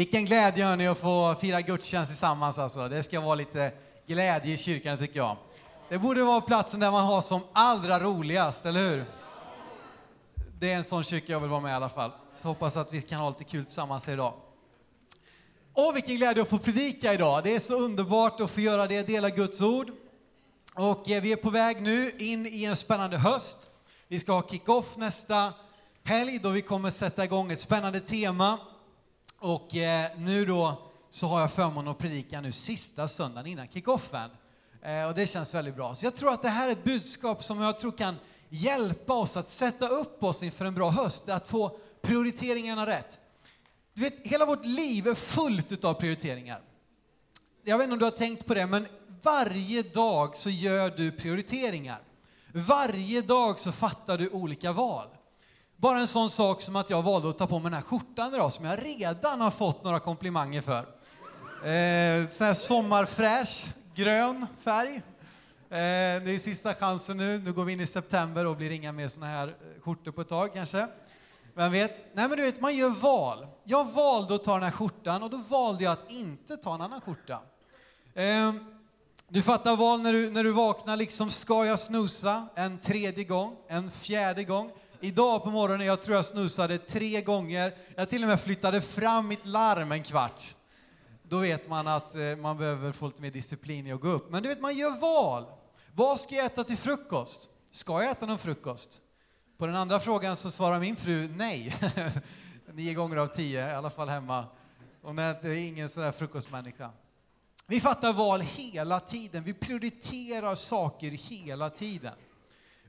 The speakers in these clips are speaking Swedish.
Vilken glädje hörni att få fira gudstjänst tillsammans alltså. Det ska vara lite glädje i kyrkan tycker jag. Det borde vara platsen där man har som allra roligast, eller hur? Det är en sån kyrka jag vill vara med i alla fall. Så hoppas att vi kan ha lite kul tillsammans här idag. Åh, vilken glädje att få predika idag. Det är så underbart att få göra det, dela Guds ord. Och eh, vi är på väg nu in i en spännande höst. Vi ska ha kick-off nästa helg då vi kommer sätta igång ett spännande tema. Och eh, nu då så har jag förmånen att predika nu sista söndagen innan kickoffen. Eh, och det känns väldigt bra. Så jag tror att det här är ett budskap som jag tror kan hjälpa oss att sätta upp oss inför en bra höst, att få prioriteringarna rätt. Du vet, hela vårt liv är fullt av prioriteringar. Jag vet inte om du har tänkt på det, men varje dag så gör du prioriteringar. Varje dag så fattar du olika val. Bara en sån sak som att jag valde att ta på mig den här skjortan idag som jag redan har fått några komplimanger för. Eh, sån här sommarfräsch, grön färg. Eh, det är sista chansen nu. Nu går vi in i september och blir inga mer såna här eh, skjortor på ett tag kanske. Vem vet? Nej men du vet, man gör val. Jag valde att ta den här skjortan och då valde jag att inte ta en annan skjorta. Eh, du fattar val när du, när du vaknar, liksom ska jag snusa en tredje gång, en fjärde gång? Idag på morgonen, jag tror jag snusade tre gånger. Jag till och med flyttade fram mitt larm en kvart. Då vet man att eh, man behöver få lite mer disciplin i att gå upp. Men du vet, man gör val. Vad ska jag äta till frukost? Ska jag äta någon frukost? På den andra frågan så svarar min fru nej. Nio gånger av tio, i alla fall hemma. Hon är ingen sån där frukostmänniska. Vi fattar val hela tiden. Vi prioriterar saker hela tiden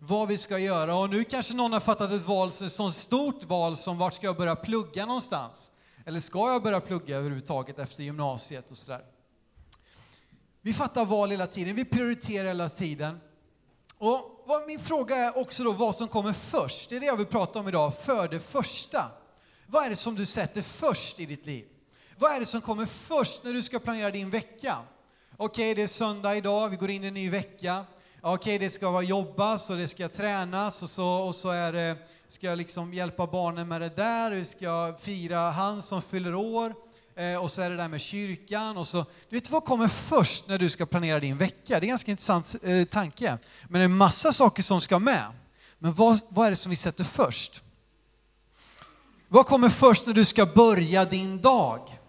vad vi ska göra. Och nu kanske någon har fattat ett val, ett sånt stort val som vart ska jag börja plugga någonstans? Eller ska jag börja plugga överhuvudtaget efter gymnasiet och sådär? Vi fattar val hela tiden, vi prioriterar hela tiden. Och vad min fråga är också då vad som kommer först. Det är det jag vill prata om idag, för det första. Vad är det som du sätter först i ditt liv? Vad är det som kommer först när du ska planera din vecka? Okej, okay, det är söndag idag, vi går in i en ny vecka okej okay, det ska vara jobbas och det ska tränas och så, och så är det, ska jag liksom hjälpa barnen med det där, vi ska fira han som fyller år eh, och så är det där med kyrkan och så. Du vet vad kommer först när du ska planera din vecka? Det är en ganska intressant eh, tanke. Men det är en massa saker som ska med. Men vad, vad är det som vi sätter först? Vad kommer först när du ska börja din dag?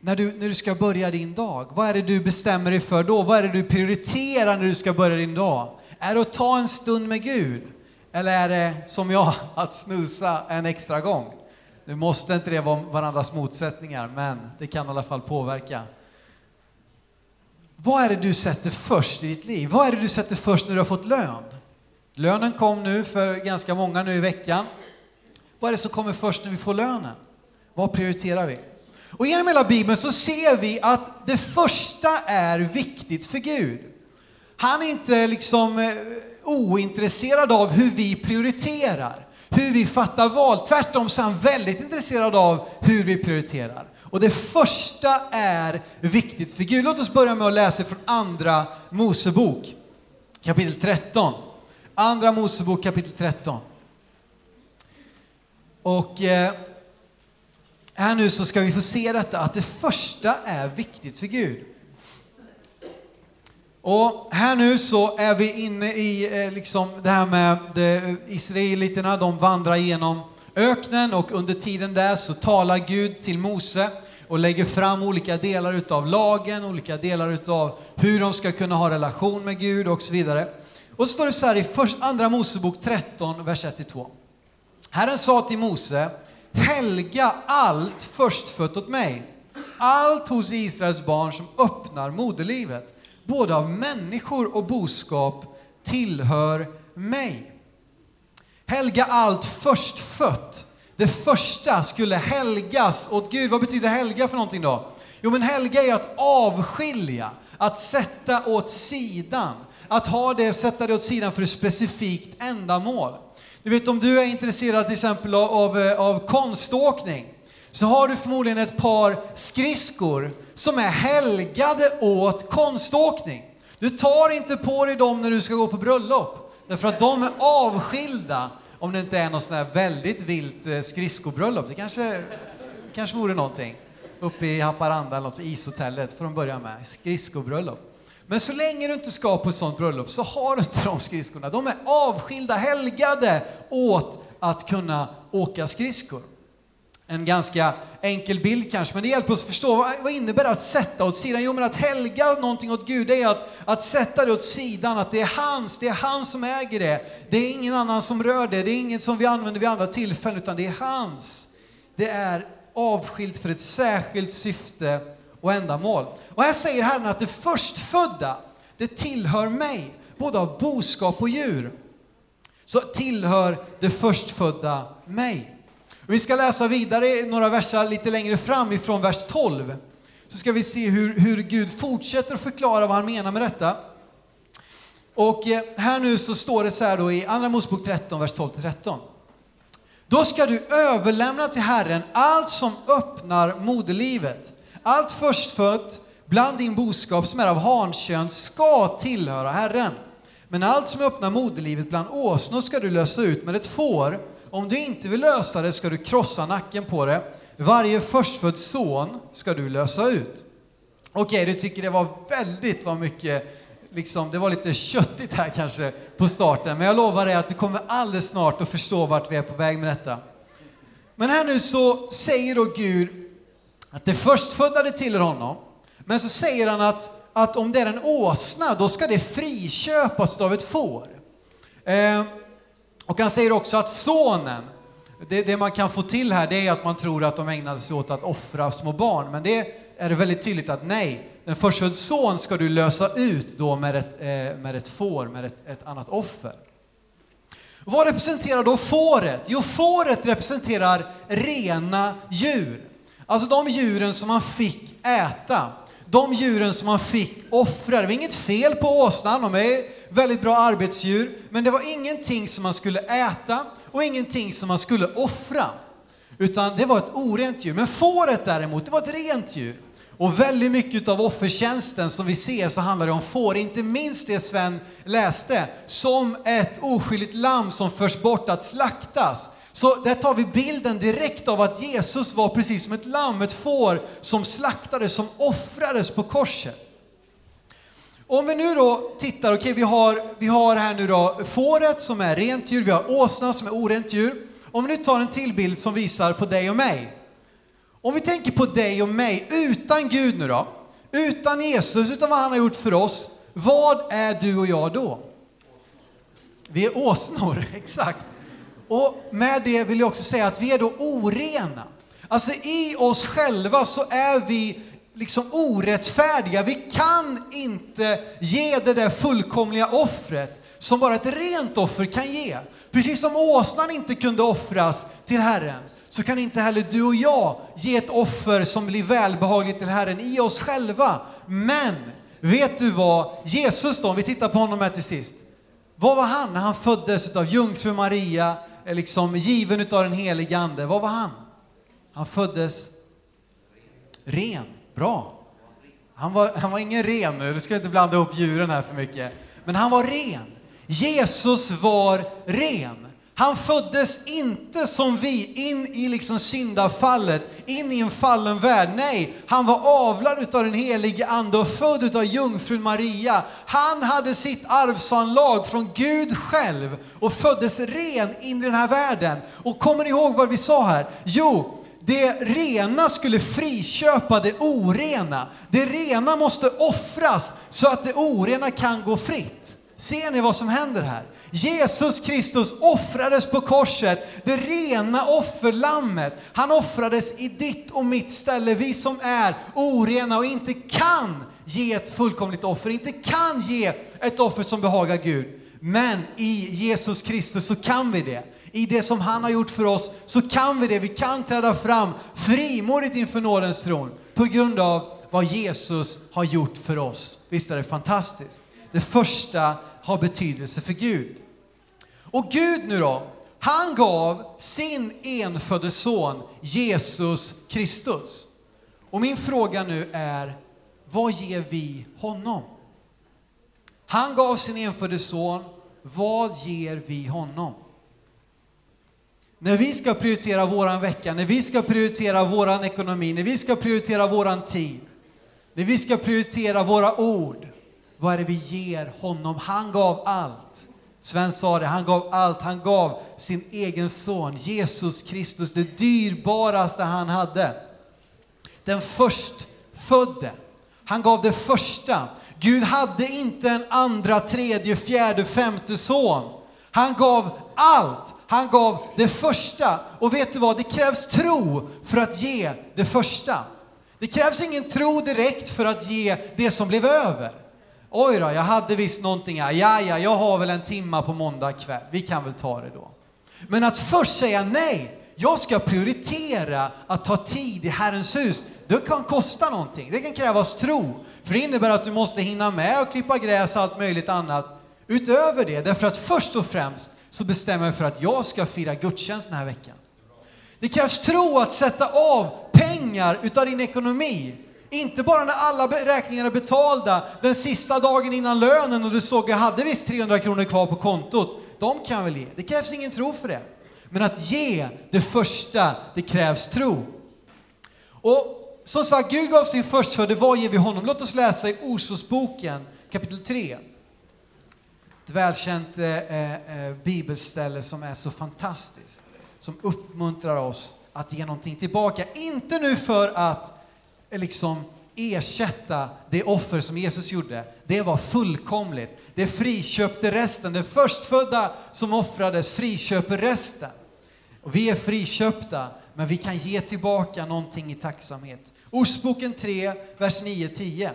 När du, när du ska börja din dag? Vad är det du bestämmer dig för då? Vad är det du prioriterar när du ska börja din dag? Är det att ta en stund med Gud? Eller är det som jag, att snusa en extra gång? Nu måste inte det vara varandras motsättningar, men det kan i alla fall påverka. Vad är det du sätter först i ditt liv? Vad är det du sätter först när du har fått lön? Lönen kom nu för ganska många nu i veckan. Vad är det som kommer först när vi får lönen? Vad prioriterar vi? Och genom hela Bibeln så ser vi att det första är viktigt för Gud. Han är inte liksom eh, ointresserad av hur vi prioriterar, hur vi fattar val. Tvärtom så är han väldigt intresserad av hur vi prioriterar. Och det första är viktigt för Gud. Låt oss börja med att läsa från Andra Mosebok, kapitel 13. Andra Mosebok kapitel 13. Och eh, här nu så ska vi få se detta att det första är viktigt för Gud. Och här nu så är vi inne i eh, liksom det här med de, israeliterna, de vandrar genom öknen och under tiden där så talar Gud till Mose och lägger fram olika delar utav lagen, olika delar utav hur de ska kunna ha relation med Gud och så vidare. Och så står det så här i först, andra Mosebok 13, vers 1-2. Herren sa till Mose, helga allt förstfött åt mig. Allt hos Israels barn som öppnar moderlivet, både av människor och boskap, tillhör mig. Helga allt förstfött. Det första skulle helgas åt Gud. Vad betyder helga för någonting då? Jo, men helga är att avskilja, att sätta åt sidan, att ha det, sätta det åt sidan för ett specifikt ändamål. Du vet om du är intresserad till exempel av, av, eh, av konståkning så har du förmodligen ett par skridskor som är helgade åt konståkning. Du tar inte på dig dem när du ska gå på bröllop, därför att de är avskilda om det inte är något sånt här väldigt vilt eh, skridskobröllop. Det kanske kanske vore någonting. Uppe i Haparanda eller något på ishotellet får de börja med. Skridskobröllop. Men så länge du inte ska på ett sånt bröllop så har du inte de skridskorna. De är avskilda, helgade åt att kunna åka skridskor. En ganska enkel bild kanske, men det hjälper oss att förstå vad, vad innebär det att sätta åt sidan? Jo, men att helga någonting åt Gud, det är att, att sätta det åt sidan, att det är hans, det är han som äger det. Det är ingen annan som rör det, det är inget som vi använder vid andra tillfällen, utan det är hans. Det är avskilt för ett särskilt syfte och ändamål. Och här säger Herren att det förstfödda, det tillhör mig, både av boskap och djur. Så tillhör det förstfödda mig. Och vi ska läsa vidare några verser lite längre fram ifrån vers 12. Så ska vi se hur, hur Gud fortsätter att förklara vad han menar med detta. Och eh, här nu så står det så här då i Andra Mosebok 13, vers 12-13. Då ska du överlämna till Herren allt som öppnar moderlivet. Allt förstfött bland din boskap som är av hankön ska tillhöra Herren. Men allt som öppnar moderlivet bland åsnor ska du lösa ut med ett får. Om du inte vill lösa det ska du krossa nacken på det. Varje förstfödd son ska du lösa ut. Okej, du tycker det var väldigt vad mycket, liksom, det var lite köttigt här kanske på starten, men jag lovar dig att du kommer alldeles snart att förstå vart vi är på väg med detta. Men här nu så säger då Gud att det förstfödda det tillhör honom, men så säger han att, att om det är en åsna, då ska det friköpas av ett får. Eh, och han säger också att sonen, det, det, man kan få till här det är att man tror att de ägnade sig åt att offra små barn, men det är det väldigt tydligt att nej, den förstfödd son ska du lösa ut då med ett, eh, med ett får, med ett, ett annat offer. Vad representerar då fåret? Jo, fåret representerar rena djur. Alltså de djuren som man fick äta. De djuren som man fick offra. Det var inget fel på åsnan, de är väldigt bra arbetsdjur. Men det var ingenting som man skulle äta och ingenting som man skulle offra. Utan det var ett orent djur. Men fåret däremot, det var ett rent djur. Och väldigt mycket av offertjänsten som vi ser så handlar det om får, inte minst det Sven läste, som ett oskyldigt lamm som förs bort att slaktas. Så där tar vi bilden direkt av att Jesus var precis som ett lamm, ett får som slaktades, som offrades på korset. Om vi nu då tittar, okej okay, vi, har, vi har här nu då fåret som är rent djur, vi har åsnan som är orent djur. Om vi nu tar en till bild som visar på dig och mig. Om vi tänker på dig och mig utan Gud nu då, utan Jesus, utan vad han har gjort för oss, vad är du och jag då? Vi är åsnor, exakt. Och med det vill jag också säga att vi är då orena. Alltså i oss själva så är vi liksom orättfärdiga. Vi kan inte ge det där fullkomliga offret som bara ett rent offer kan ge. Precis som åsnan inte kunde offras till Herren så kan inte heller du och jag ge ett offer som blir välbehagligt till Herren i oss själva. Men vet du vad Jesus då, om vi tittar på honom här till sist. Vad var han när han föddes av jungfru Maria, liksom given utav den helige Ande? Vad var han? Han föddes ren. Bra. Han var, han var ingen ren nu, du ska inte blanda upp djuren här för mycket. Men han var ren. Jesus var ren. Han föddes inte som vi in i liksom syndafallet, in i en fallen värld. Nej, han var avlad utav den helige Ande och född utav jungfrun Maria. Han hade sitt arvsanlag från Gud själv och föddes ren in i den här världen. Och kommer ni ihåg vad vi sa här? Jo, det rena skulle friköpa det orena. Det rena måste offras så att det orena kan gå fritt. Ser ni vad som händer här? Jesus Kristus offrades på korset, det rena offerlammet. Han offrades i ditt och mitt ställe, vi som är orena och inte kan ge ett fullkomligt offer, inte kan ge ett offer som behagar Gud. Men i Jesus Kristus så kan vi det. I det som han har gjort för oss så kan vi det. Vi kan träda fram frimodigt inför nådens tron på grund av vad Jesus har gjort för oss. Visst är det fantastiskt? Det första har betydelse för Gud. Och Gud nu då, han gav sin enfödde son Jesus Kristus. Och min fråga nu är, vad ger vi honom? Han gav sin enfödde son, vad ger vi honom? när vi ska prioritera våran vecka, när vi ska prioritera våran ekonomi, när vi ska prioritera våran tid, när vi ska prioritera våra ord, vad är det vi ger honom? Han gav allt. Sven sa det, han gav allt. Han gav sin egen son, Jesus Kristus, det dyrbaraste han hade. Den förstfödde. Han gav det första. Gud hade inte en andra, tredje, fjärde, femte son. Han gav allt. Han gav det första. Och vet du vad? Det krävs tro för att ge det första. Det krävs ingen tro direkt för att ge det som blev över. Oj då, jag hade visst någonting här. Ja, ja, jag har väl en timma på måndag kväll. Vi kan väl ta det då. Men att först säga nej, jag ska prioritera att ta tid i Herrens hus. Det kan kosta någonting. Det kan krävas tro. För det innebär att du måste hinna med och klippa gräs och allt möjligt annat utöver det. Därför att först och främst så bestämmer jag för att jag ska fira gudstjänst den här veckan. Det krävs tro att sätta av pengar utav din ekonomi. Inte bara när alla räkningar är betalda, den sista dagen innan lönen och du såg att jag hade visst 300 kronor kvar på kontot. De kan jag väl ge. Det krävs ingen tro för det. Men att ge det första, det krävs tro. Och som sagt, Gud gav sin förstfödde, vad ger vi honom? Låt oss läsa i Ordspråksboken kapitel 3. Ett välkänt eh, eh, eh, bibelställe som är så fantastiskt, som uppmuntrar oss att ge någonting tillbaka. Inte nu för att liksom ersätta det offer som Jesus gjorde. Det var fullkomligt. Det friköpte resten. Det förstfödda som offrades friköper resten. Och vi är friköpta, men vi kan ge tillbaka någonting i tacksamhet. Ordsboken 3, vers 9-10.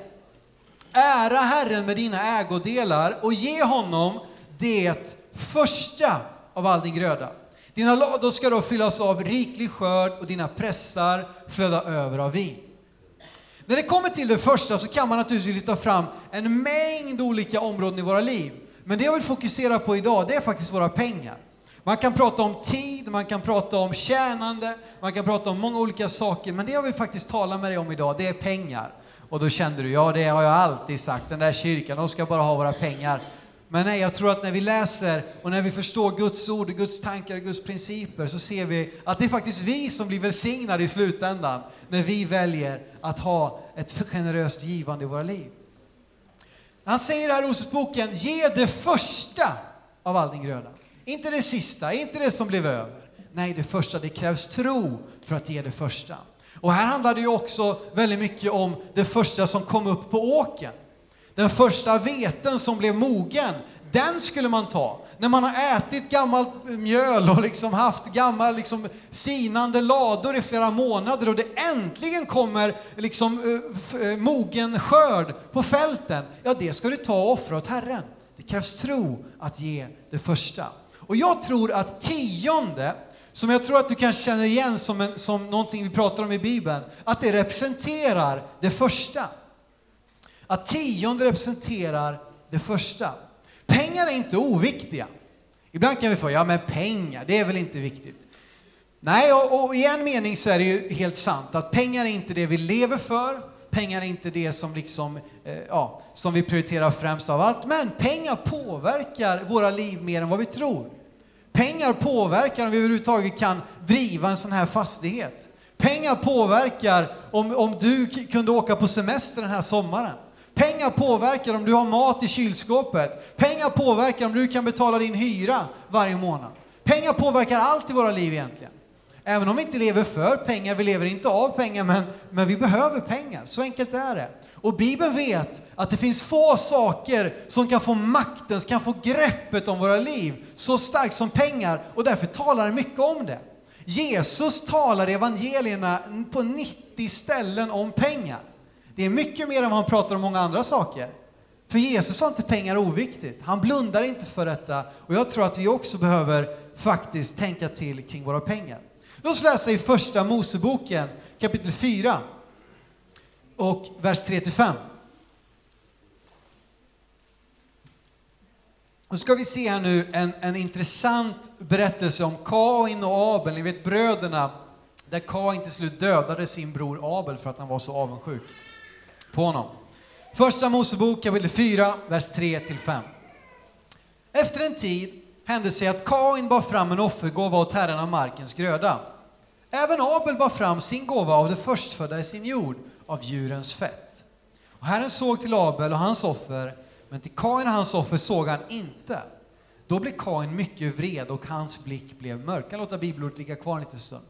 Ära Herren med dina ägodelar och ge honom det första av all din gröda. Dina lador ska då fyllas av riklig skörd och dina pressar flöda över av vin. När det kommer till det första så kan man naturligtvis lyfta fram en mängd olika områden i våra liv. Men det jag vill fokusera på idag, det är faktiskt våra pengar. Man kan prata om tid, man kan prata om tjänande, man kan prata om många olika saker, men det jag vill faktiskt tala med dig om idag, det är pengar. Och då kände du, ja det har jag alltid sagt, den där kyrkan, de ska bara ha våra pengar. Men nej, jag tror att när vi läser och när vi förstår Guds ord, Guds tankar och Guds principer så ser vi att det är faktiskt vi som blir välsignade i slutändan när vi väljer att ha ett generöst givande i våra liv. Han säger här i boken, ge det första av all din gröda. Inte det sista, inte det som blev över. Nej, det första. Det krävs tro för att ge det första. Och här handlar det ju också väldigt mycket om det första som kom upp på åken. Den första veten som blev mogen, den skulle man ta. När man har ätit gammalt mjöl och liksom haft gamla liksom sinande lador i flera månader och det äntligen kommer liksom eh, eh, mogen skörd på fälten. Ja, det ska du ta och offra åt Herren. Det krävs tro att ge det första. Och jag tror att tionde, som jag tror att du kanske känner igen som, en, som någonting vi pratar om i Bibeln, att det representerar det första. Att tionde representerar det första. Pengar är inte oviktiga. Ibland kan vi få, ja men pengar, det är väl inte viktigt. Nej, och, och i en mening så är det ju helt sant att pengar är inte det vi lever för, pengar är inte det som, liksom, eh, ja, som vi prioriterar främst av allt, men pengar påverkar våra liv mer än vad vi tror. Pengar påverkar om vi överhuvudtaget kan driva en sån här fastighet. Pengar påverkar om, om du kunde åka på semester den här sommaren. Pengar påverkar om du har mat i kylskåpet. Pengar påverkar om du kan betala din hyra varje månad. Pengar påverkar allt i våra liv egentligen. Även om vi inte lever för pengar, vi lever inte av pengar, men, men vi behöver pengar. Så enkelt är det. Och Bibeln vet att det finns få saker som kan få makten, som kan få greppet om våra liv så starkt som pengar och därför talar den mycket om det. Jesus talar i evangelierna på 90 ställen om pengar. Det är mycket mer än vad han pratar om många andra saker. För Jesus har inte pengar oviktigt. Han blundar inte för detta och jag tror att vi också behöver faktiskt tänka till kring våra pengar. Låt oss läsa i första Moseboken kapitel 4 och vers 3-5. Nu ska vi se här nu en, en intressant berättelse om Kain och Abel, ni vet bröderna, där Kain till slut dödade sin bror Abel för att han var så avundsjuk på honom. Första Mosebok kapitel 4, vers 3-5. Efter en tid hände sig att Kain bar fram en offergåva åt Herren av markens gröda. Även Abel bar fram sin gåva av det förstfödda i sin jord, av djurens fett. Och Herren såg till Abel och hans offer, men till Kain och hans offer såg han inte. Då blev Kain mycket vred och hans blick blev mörk. Jag låta bibelordet ligga kvar en liten stund.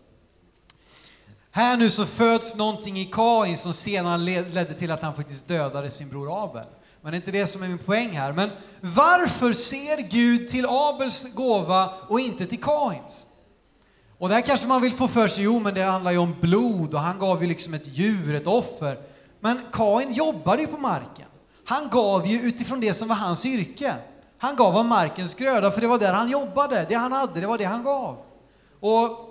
Här nu så föds någonting i Kain som sedan ledde till att han faktiskt dödade sin bror Abel. Men det är inte det som är min poäng här. Men varför ser Gud till Abels gåva och inte till Kains? Och det här kanske man vill få för sig, jo men det handlar ju om blod och han gav ju liksom ett djur, ett offer. Men Kain jobbade ju på marken. Han gav ju utifrån det som var hans yrke. Han gav av markens gröda, för det var där han jobbade. Det han hade, det var det han gav. Och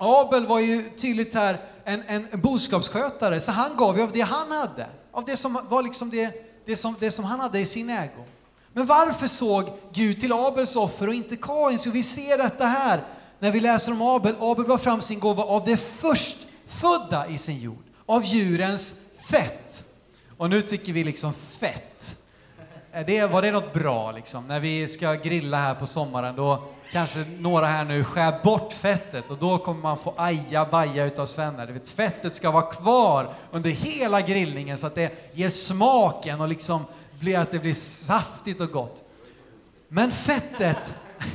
Abel var ju tydligt här en, en, en boskapsskötare, så han gav ju av det han hade. Av det som var liksom det, det, som, det som han hade i sin ägo. Men varför såg Gud till Abels offer och inte Kains? Jo, vi ser detta här när vi läser om Abel. Abel bar fram sin gåva av det förstfödda i sin jord, av djurens fett. Och nu tycker vi liksom fett. Det, var det något bra liksom? När vi ska grilla här på sommaren då kanske några här nu skär bort fettet och då kommer man få aja baja utav Sven. Du vet, fettet ska vara kvar under hela grillningen så att det ger smaken och liksom blir att det blir saftigt och gott. Men fettet,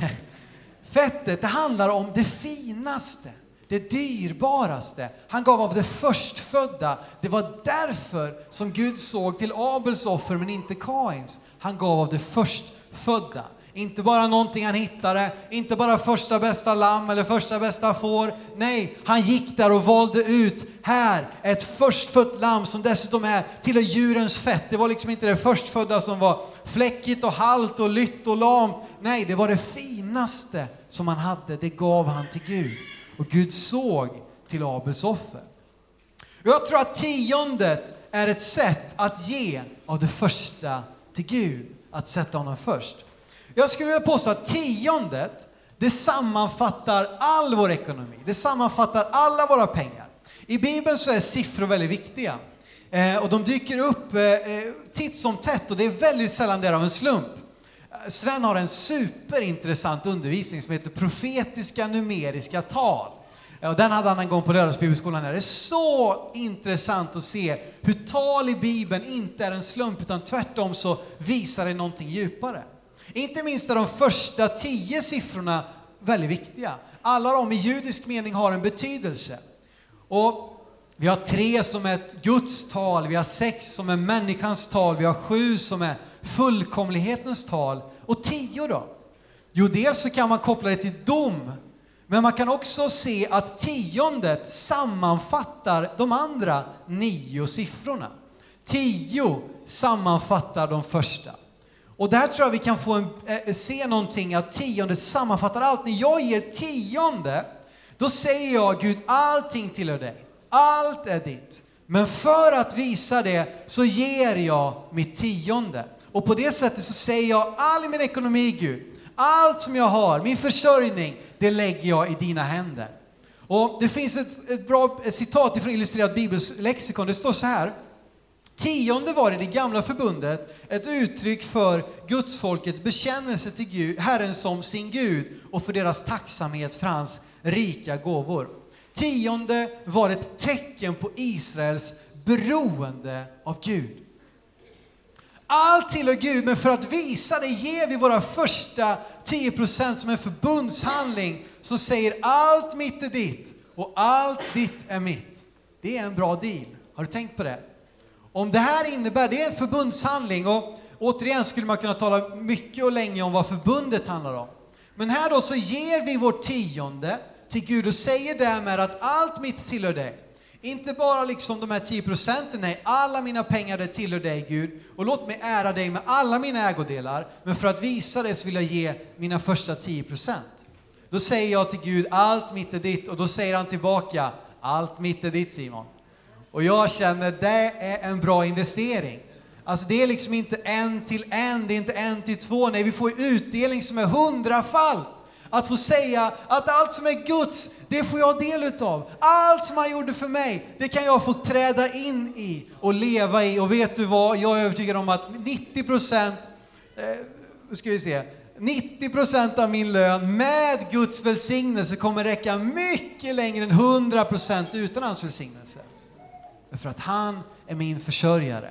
fettet det handlar om det finaste, det dyrbaraste. Han gav av det förstfödda. Det var därför som Gud såg till Abels offer men inte Kains. Han gav av det förstfödda. Inte bara någonting han hittade, inte bara första bästa lamm eller första bästa får. Nej, han gick där och valde ut, här, ett förstfött lamm som dessutom är till djurens fett. Det var liksom inte det förstfödda som var fläckigt och halt och lytt och lamt. Nej, det var det finaste som han hade, det gav han till Gud. Och Gud såg till Abels offer. Jag tror att tiondet är ett sätt att ge av det första till Gud, att sätta honom först. Jag skulle vilja påstå att tiondet, det sammanfattar all vår ekonomi. Det sammanfattar alla våra pengar. I Bibeln så är siffror väldigt viktiga. Eh, och de dyker upp eh, eh titt som tätt och det är väldigt sällan det är av en slump. Eh, Sven har en superintressant undervisning som heter profetiska numeriska tal. Eh, och den hade han en gång på lördagsbibelskolan. Det är så intressant att se hur tal i Bibeln inte är en slump utan tvärtom så visar det någonting djupare. Inte minst är de första tio siffrorna väldigt viktiga. Alla de i judisk mening har en betydelse. Och vi har tre som är ett Guds tal, vi har sex som är människans tal, vi har sju som är fullkomlighetens tal. Och tio då? Jo, dels så kan man koppla det till dom, men man kan också se att tiondet sammanfattar de andra nio siffrorna. Tio sammanfattar de första. Och där tror jag vi kan få en, äh, se någonting att tionde sammanfattar allt. När jag ger tionde, då säger jag Gud, allting tillhör dig. Allt är ditt. Men för att visa det så ger jag mitt tionde. Och på det sättet så säger jag all min ekonomi Gud, allt som jag har, min försörjning, det lägger jag i dina händer. Och det finns ett, ett bra citat ifrån illustrerat bibellexikon. Det står så här. Tionde var i det gamla förbundet ett uttryck för gudsfolkets bekännelse till Gud, Herren som sin Gud och för deras tacksamhet för hans rika gåvor. Tionde var ett tecken på Israels beroende av Gud. Allt tillhör Gud, men för att visa det ger vi våra första 10% som en förbundshandling som säger allt mitt är ditt och allt ditt är mitt. Det är en bra deal. Har du tänkt på det? Om det här innebär, det är en förbundshandling och återigen skulle man kunna tala mycket och länge om vad förbundet handlar om. Men här då så ger vi vårt tionde till Gud och säger därmed att allt mitt tillhör dig. Inte bara liksom de här 10 procenten, nej, alla mina pengar det tillhör dig Gud. Och låt mig ära dig med alla mina ägodelar, men för att visa det så vill jag ge mina första 10 procent. Då säger jag till Gud, allt mitt är ditt, och då säger han tillbaka, allt mitt är ditt Simon. Och jag känner det är en bra investering. Alltså det är liksom inte en till en, det är inte en till två, nej vi får utdelning som är hundrafalt. Att få säga att allt som är Guds, det får jag del utav. Allt som han gjorde för mig, det kan jag få träda in i och leva i. Och vet du vad, jag är övertygad om att 90 procent, eh, ska vi se, 90 procent av min lön med Guds välsignelse kommer räcka mycket längre än 100 procent utan hans välsignelse. För att han är min försörjare.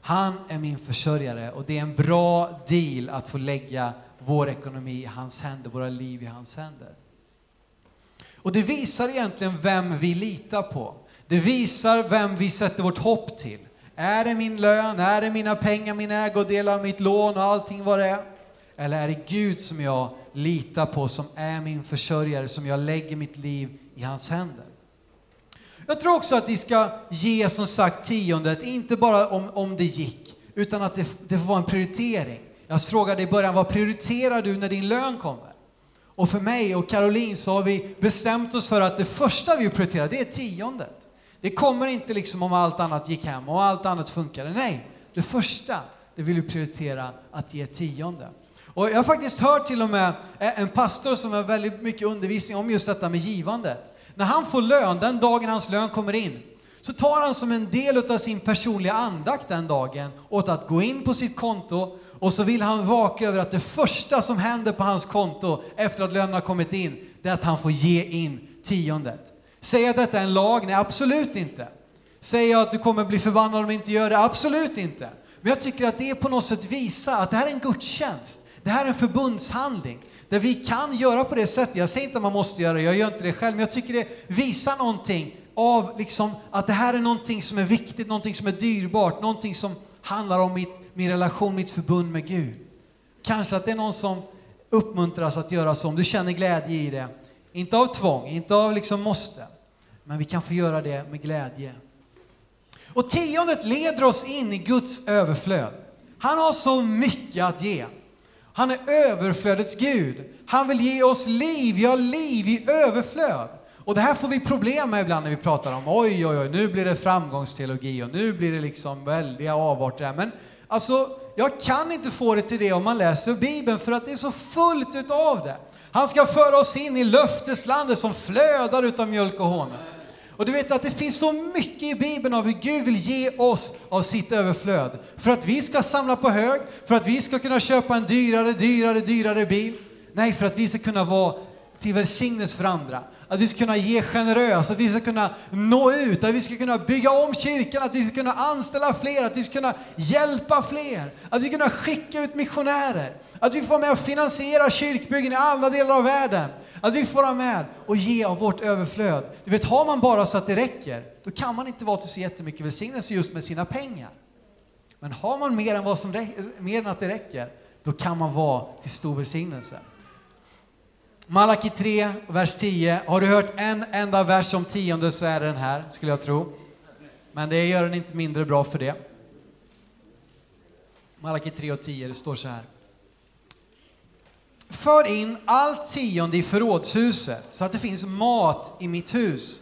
Han är min försörjare och det är en bra deal att få lägga vår ekonomi i hans händer, våra liv i hans händer. Och det visar egentligen vem vi litar på. Det visar vem vi sätter vårt hopp till. Är det min lön? Är det mina pengar, min ägodelar, mitt lån och allting vad det är? Eller är det Gud som jag litar på, som är min försörjare, som jag lägger mitt liv i hans händer? Jag tror också att vi ska ge som sagt tiondet, inte bara om, om det gick, utan att det, det får vara en prioritering. Jag frågade i början, vad prioriterar du när din lön kommer? Och för mig och Caroline så har vi bestämt oss för att det första vi prioriterar, det är tiondet. Det kommer inte liksom om allt annat gick hem och allt annat funkade. Nej, det första, det vill vi prioritera att ge tionde. Och jag har faktiskt hört till och med en pastor som har väldigt mycket undervisning om just detta med givandet. När han får lön, den dagen hans lön kommer in, så tar han som en del av sin personliga andakt den dagen åt att gå in på sitt konto och så vill han vaka över att det första som händer på hans konto efter att lönen har kommit in, det är att han får ge in tiondet. Säger jag att detta är en lag? Nej, absolut inte. Säger jag att du kommer bli förbannad om du inte gör det? Absolut inte. Men jag tycker att det på något sätt visar att det här är en gudstjänst. Det här är en förbundshandling där vi kan göra på det sättet. Jag säger inte att man måste göra det, jag gör inte det själv, men jag tycker det visar någonting av liksom att det här är någonting som är viktigt, någonting som är dyrbart, någonting som handlar om mitt, min relation, mitt förbund med Gud. Kanske att det är någon som uppmuntras att göra så, om du känner glädje i det. Inte av tvång, inte av liksom måste, men vi kan få göra det med glädje. Och tiondet leder oss in i Guds överflöd. Han har så mycket att ge. Han är överflödets Gud. Han vill ge oss liv, ja liv i överflöd. Och det här får vi problem med ibland när vi pratar om oj, oj, oj, nu blir det framgångsteologi och nu blir det liksom väldiga avarter. Men alltså, jag kan inte få det till det om man läser Bibeln för att det är så fullt utav det. Han ska föra oss in i löfteslandet som flödar utav mjölk och honung. Och du vet att det finns så mycket i Bibeln av hur Gud vill ge oss av sitt överflöd. För att vi ska samla på hög, för att vi ska kunna köpa en dyrare, dyrare, dyrare bil. Nej, för att vi ska kunna vara till välsignelse för andra. Att vi ska kunna ge generöst, att vi ska kunna nå ut, att vi ska kunna bygga om kyrkan, att vi ska kunna anställa fler, att vi ska kunna hjälpa fler, att vi ska kunna skicka ut missionärer, att vi får vara med och finansiera kyrkbyggen i alla delar av världen. Att vi får vara med och ge av vårt överflöd. Du vet, har man bara så att det räcker, då kan man inte vara till så jättemycket välsignelse just med sina pengar. Men har man mer än, vad som räcker, mer än att det räcker, då kan man vara till stor välsignelse. Malaki 3, vers 10. Har du hört en enda vers om tionde så är det den här, skulle jag tro. Men det gör den inte mindre bra för det. Malaki 3 och 10, det står så här. För in allt tionde i förrådshuset så att det finns mat i mitt hus.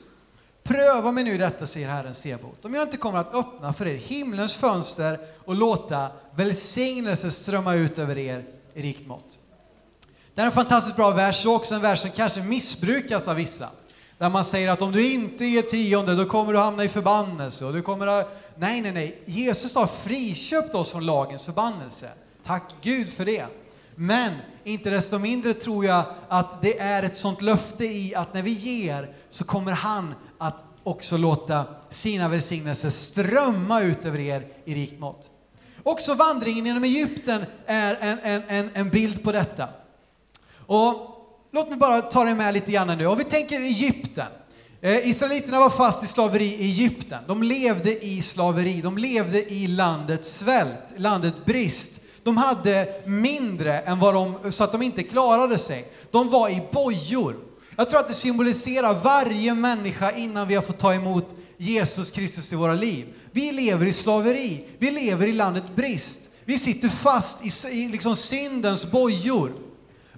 Pröva mig nu detta, säger Herren Sebot, om jag inte kommer att öppna för er himlens fönster och låta välsignelse strömma ut över er i rikt mått. Det är en fantastiskt bra vers och också en vers som kanske missbrukas av vissa. Där man säger att om du inte ger tionde då kommer du hamna i förbannelse. Och du kommer att... Nej, nej, nej. Jesus har friköpt oss från lagens förbannelse. Tack Gud för det. Men inte desto mindre tror jag att det är ett sånt löfte i att när vi ger så kommer han att också låta sina välsignelser strömma ut över er i rikt mått. Också vandringen genom Egypten är en, en, en, en bild på detta. Och låt mig bara ta dig med lite grann nu. Om vi tänker Egypten. Eh, Israeliterna var fast i slaveri i Egypten. De levde i slaveri, de levde i landets svält, landet brist. De hade mindre än vad de, så att de inte klarade sig. De var i bojor. Jag tror att det symboliserar varje människa innan vi har fått ta emot Jesus Kristus i våra liv. Vi lever i slaveri, vi lever i landet brist. Vi sitter fast i, i liksom syndens bojor.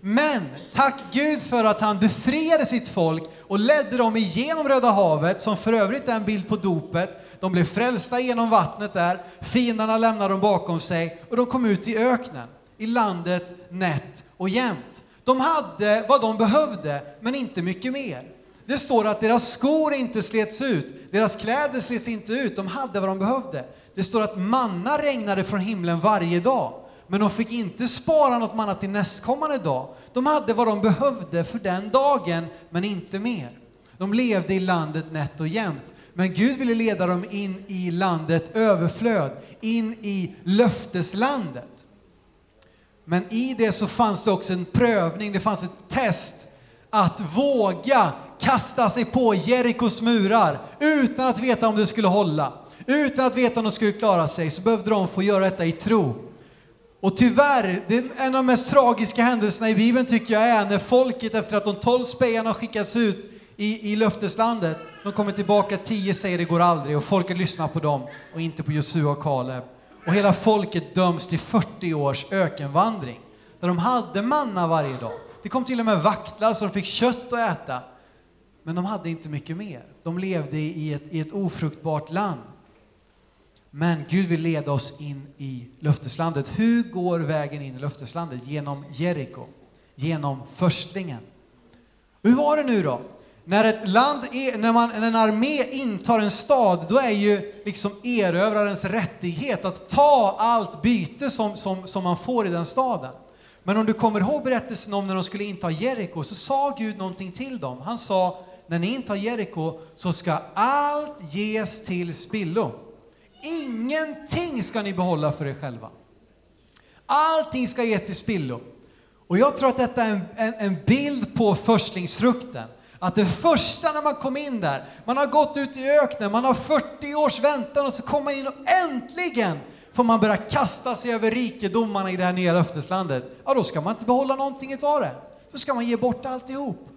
Men tack Gud för att han befriade sitt folk och ledde dem igenom Röda havet, som för övrigt är en bild på dopet. De blev frälsta genom vattnet där, fienderna lämnade dem bakom sig och de kom ut i öknen, i landet nätt och jämnt. De hade vad de behövde, men inte mycket mer. Det står att deras skor inte slets ut, deras kläder slets inte ut, de hade vad de behövde. Det står att manna regnade från himlen varje dag. Men de fick inte spara något manna till nästkommande dag. De hade vad de behövde för den dagen, men inte mer. De levde i landet nätt och jämnt. Men Gud ville leda dem in i landet överflöd, in i löfteslandet. Men i det så fanns det också en prövning, det fanns ett test att våga kasta sig på Jerikos murar utan att veta om det skulle hålla. Utan att veta om de skulle klara sig så behövde de få göra detta i tro. Och tyvärr, det är en av de mest tragiska händelserna i Bibeln tycker jag är när folket efter att de tolv spejarna har skickats ut i, i löfteslandet, de kommer tillbaka, tio säger det går aldrig och folket lyssnar på dem och inte på Josua och Kaleb. Och hela folket döms till 40 års ökenvandring där de hade manna varje dag. Det kom till och med vaktlar så de fick kött att äta. Men de hade inte mycket mer. De levde i ett, i ett ofruktbart land. Men Gud vill leda oss in i löfteslandet. Hur går vägen in i löfteslandet? Genom Jeriko, genom förstlingen. Hur var det nu då? När ett land, är, när, man, när en armé intar en stad, då är ju liksom erövrarens rättighet att ta allt byte som, som, som man får i den staden. Men om du kommer ihåg berättelsen om när de skulle inta Jeriko så sa Gud någonting till dem. Han sa, när ni intar Jeriko så ska allt ges till spillo. Ingenting ska ni behålla för er själva. Allting ska ges till spillo. Och jag tror att detta är en, en, en bild på förstlingsfrukten. Att det första när man kom in där, man har gått ut i öknen, man har 40 års väntan och så kommer man in och äntligen får man börja kasta sig över rikedomarna i det här nya löfteslandet. Ja, då ska man inte behålla någonting utav det. Då ska man ge bort alltihop.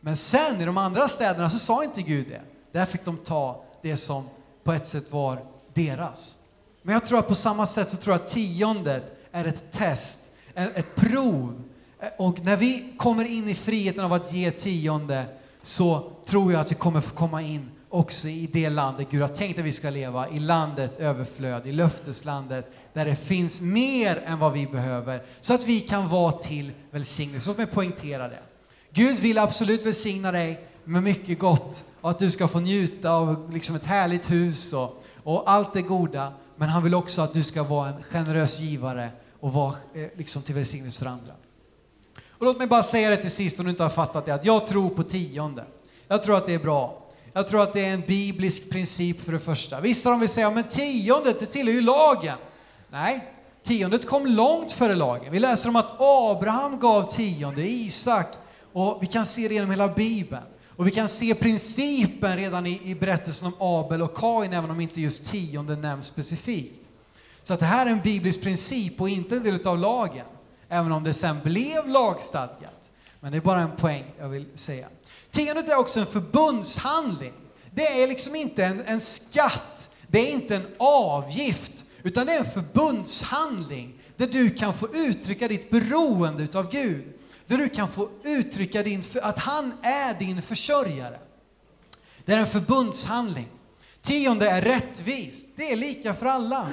Men sen i de andra städerna så sa inte Gud det. Där fick de ta det som på ett sätt var deras. Men jag tror att på samma sätt så tror jag att tiondet är ett test, ett prov. Och när vi kommer in i friheten av att ge tionde så tror jag att vi kommer få komma in också i det landet Gud har tänkt att vi ska leva, i landet överflöd, i löfteslandet där det finns mer än vad vi behöver så att vi kan vara till välsignelse. Låt mig poängtera det. Gud vill absolut välsigna dig med mycket gott och att du ska få njuta av liksom ett härligt hus och, och allt det goda. Men han vill också att du ska vara en generös givare och vara eh, liksom till välsignelse för andra. Och låt mig bara säga det till sist om du inte har fattat det, att jag tror på tionde. Jag tror att det är bra. Jag tror att det är en biblisk princip för det första. Vissa de vill säga, men tiondet det tillhör ju lagen. Nej, tiondet kom långt före lagen. Vi läser om att Abraham gav tionde, Isak, och vi kan se det genom hela Bibeln. Och vi kan se principen redan i, i berättelsen om Abel och Kain, även om inte just tionde nämns specifikt. Så att det här är en biblisk princip och inte en del av lagen, även om det sen blev lagstadgat. Men det är bara en poäng jag vill säga. Tiondet är också en förbundshandling. Det är liksom inte en, en skatt, det är inte en avgift, utan det är en förbundshandling där du kan få uttrycka ditt beroende utav Gud. Där du kan få uttrycka din, att han är din försörjare. Det är en förbundshandling. Tionde är rättvist. Det är lika för alla.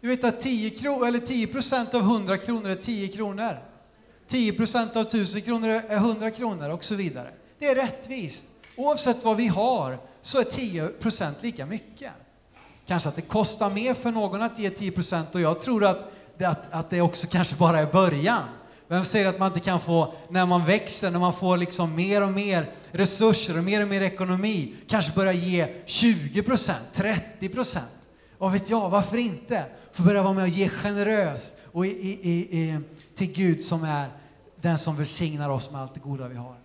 Du vet att 10, kro, eller 10 av 100 kronor är 10 kronor. 10% av 1000 kronor är 100 kronor och så vidare. Det är rättvist. Oavsett vad vi har så är 10% lika mycket. Kanske att det kostar mer för någon att ge 10% och jag tror att det, att, att det också kanske bara är början. Vem säger att man inte kan få, när man växer, när man får liksom mer och mer resurser och mer och mer ekonomi, kanske börja ge 20% 30 Vad vet jag, varför inte? Få börja vara med och ge generöst och i, i, i, till Gud som är den som välsignar oss med allt det goda vi har.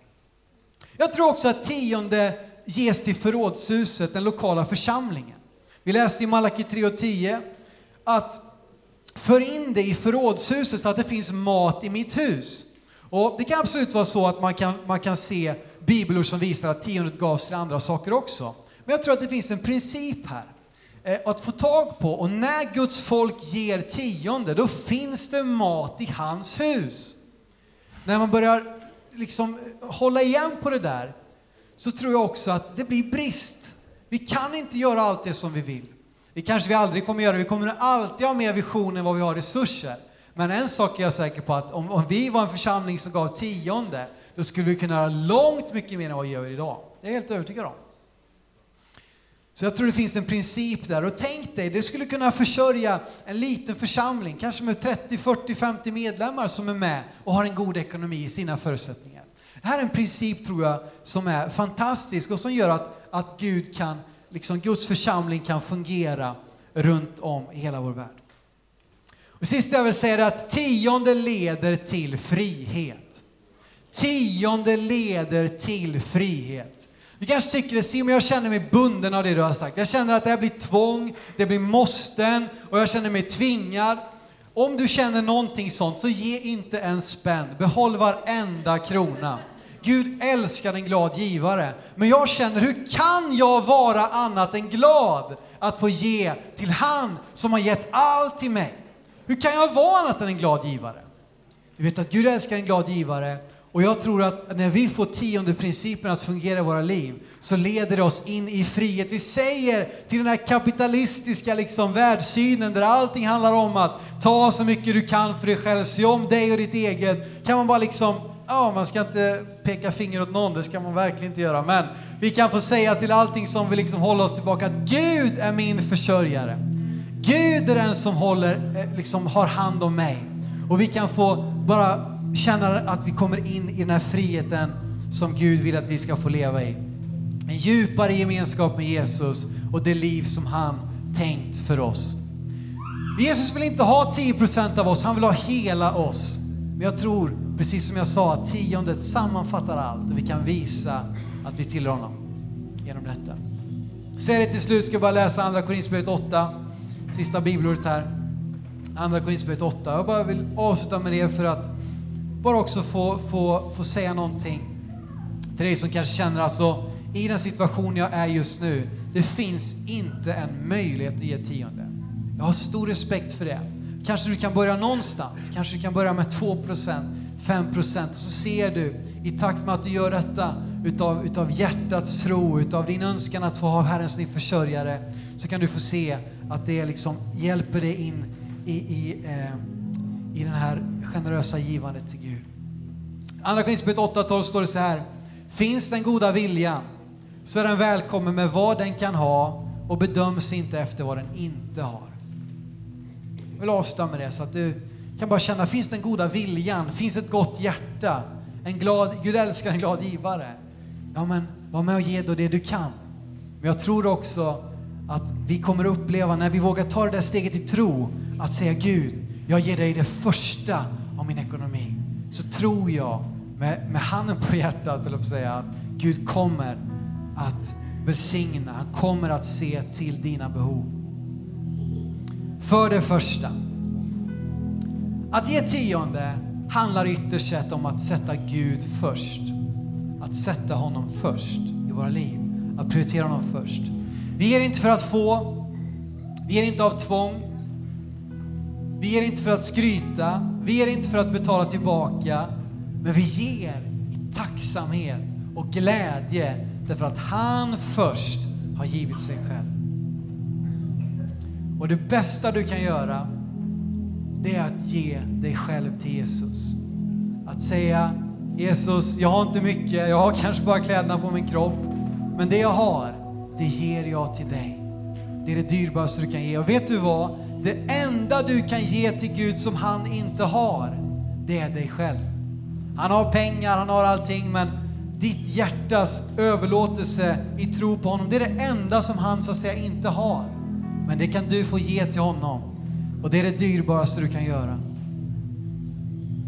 Jag tror också att tionde ges till förrådshuset, den lokala församlingen. Vi läste i Malaki 3 och 10 att för in det i förrådshuset så att det finns mat i mitt hus. Och det kan absolut vara så att man kan, man kan se bibelord som visar att tiondet gavs till andra saker också. Men jag tror att det finns en princip här eh, att få tag på. Och när Guds folk ger tionde, då finns det mat i hans hus. När man börjar liksom hålla igen på det där, så tror jag också att det blir brist. Vi kan inte göra allt det som vi vill. Det kanske vi aldrig kommer göra. Vi kommer alltid ha mer vision än vad vi har resurser. Men en sak är jag säker på att om, om vi var en församling som gav tionde, då skulle vi kunna göra långt mycket mer än vad vi gör idag. Det är jag helt övertygad om. Så jag tror det finns en princip där. Och tänk dig, det skulle kunna försörja en liten församling, kanske med 30, 40, 50 medlemmar som är med och har en god ekonomi i sina förutsättningar. Det här är en princip, tror jag, som är fantastisk och som gör att, att Gud kan, liksom Guds församling kan fungera runt om i hela vår värld. Och sist jag vill säga är att tionde leder till frihet. Tionde leder till frihet. Du kanske tycker det, Simon, jag känner mig bunden av det du har sagt. Jag känner att det här blir tvång, det blir måsten och jag känner mig tvingad. Om du känner någonting sånt, så ge inte en spänn. Behåll varenda krona. Gud älskar en glad givare. Men jag känner, hur kan jag vara annat än glad att få ge till han som har gett allt till mig? Hur kan jag vara annat än en glad givare? Du vet att Gud älskar en glad givare och jag tror att när vi får tionde principen att fungera i våra liv så leder det oss in i frihet. Vi säger till den här kapitalistiska liksom världssynen där allting handlar om att ta så mycket du kan för dig själv, se om dig och ditt eget. Kan man bara liksom, ja man ska inte peka finger åt någon, det ska man verkligen inte göra. Men vi kan få säga till allting som vill liksom hålla oss tillbaka att Gud är min försörjare. Gud är den som håller, eh, liksom har hand om mig. Och vi kan få bara känna att vi kommer in i den här friheten som Gud vill att vi ska få leva i. En djupare gemenskap med Jesus och det liv som han tänkt för oss. Jesus vill inte ha 10% av oss, han vill ha hela oss. Men jag tror, precis som jag sa, att tiondet sammanfattar allt och vi kan visa att vi tillhör honom genom detta. Säg det till slut, ska jag bara läsa Andra Korinthierbrevet 8, sista bibelordet här. Andra Korinthierbrevet 8. Jag bara vill avsluta med det för att bara också få, få, få säga någonting till dig som kanske känner alltså i den situation jag är just nu, det finns inte en möjlighet att ge tionde. Jag har stor respekt för det. Kanske du kan börja någonstans, kanske du kan börja med 2 5 och så ser du i takt med att du gör detta utav, utav hjärtats tro, utav din önskan att få ha Herren som din försörjare, så kan du få se att det liksom hjälper dig in i, i eh, i den här generösa givandet till Gud. Andra Korinthierbrevet 8.12 står det så här. Finns den goda viljan så är den välkommen med vad den kan ha och bedöms inte efter vad den inte har. Jag vill avsluta med det så att du kan bara känna, finns den goda viljan? Finns ett gott hjärta? En glad, Gud älskar en glad givare. Ja men var med och ge då det du kan. Men jag tror också att vi kommer uppleva när vi vågar ta det där steget i tro, att säga Gud, jag ger dig det första av min ekonomi. Så tror jag med, med handen på hjärtat, eller säga, att Gud kommer att välsigna, han kommer att se till dina behov. För det första, att ge tionde handlar ytterst sett om att sätta Gud först. Att sätta honom först i våra liv. Att prioritera honom först. Vi ger inte för att få, vi ger inte av tvång, vi ger inte för att skryta, vi ger inte för att betala tillbaka, men vi ger i tacksamhet och glädje därför att han först har givit sig själv. Och det bästa du kan göra, det är att ge dig själv till Jesus. Att säga Jesus, jag har inte mycket, jag har kanske bara kläderna på min kropp, men det jag har, det ger jag till dig. Det är det dyrbaraste du kan ge. Och vet du vad? Det enda du kan ge till Gud som han inte har, det är dig själv. Han har pengar, han har allting, men ditt hjärtas överlåtelse i tro på honom, det är det enda som han så att säga inte har. Men det kan du få ge till honom. Och det är det dyrbaraste du kan göra.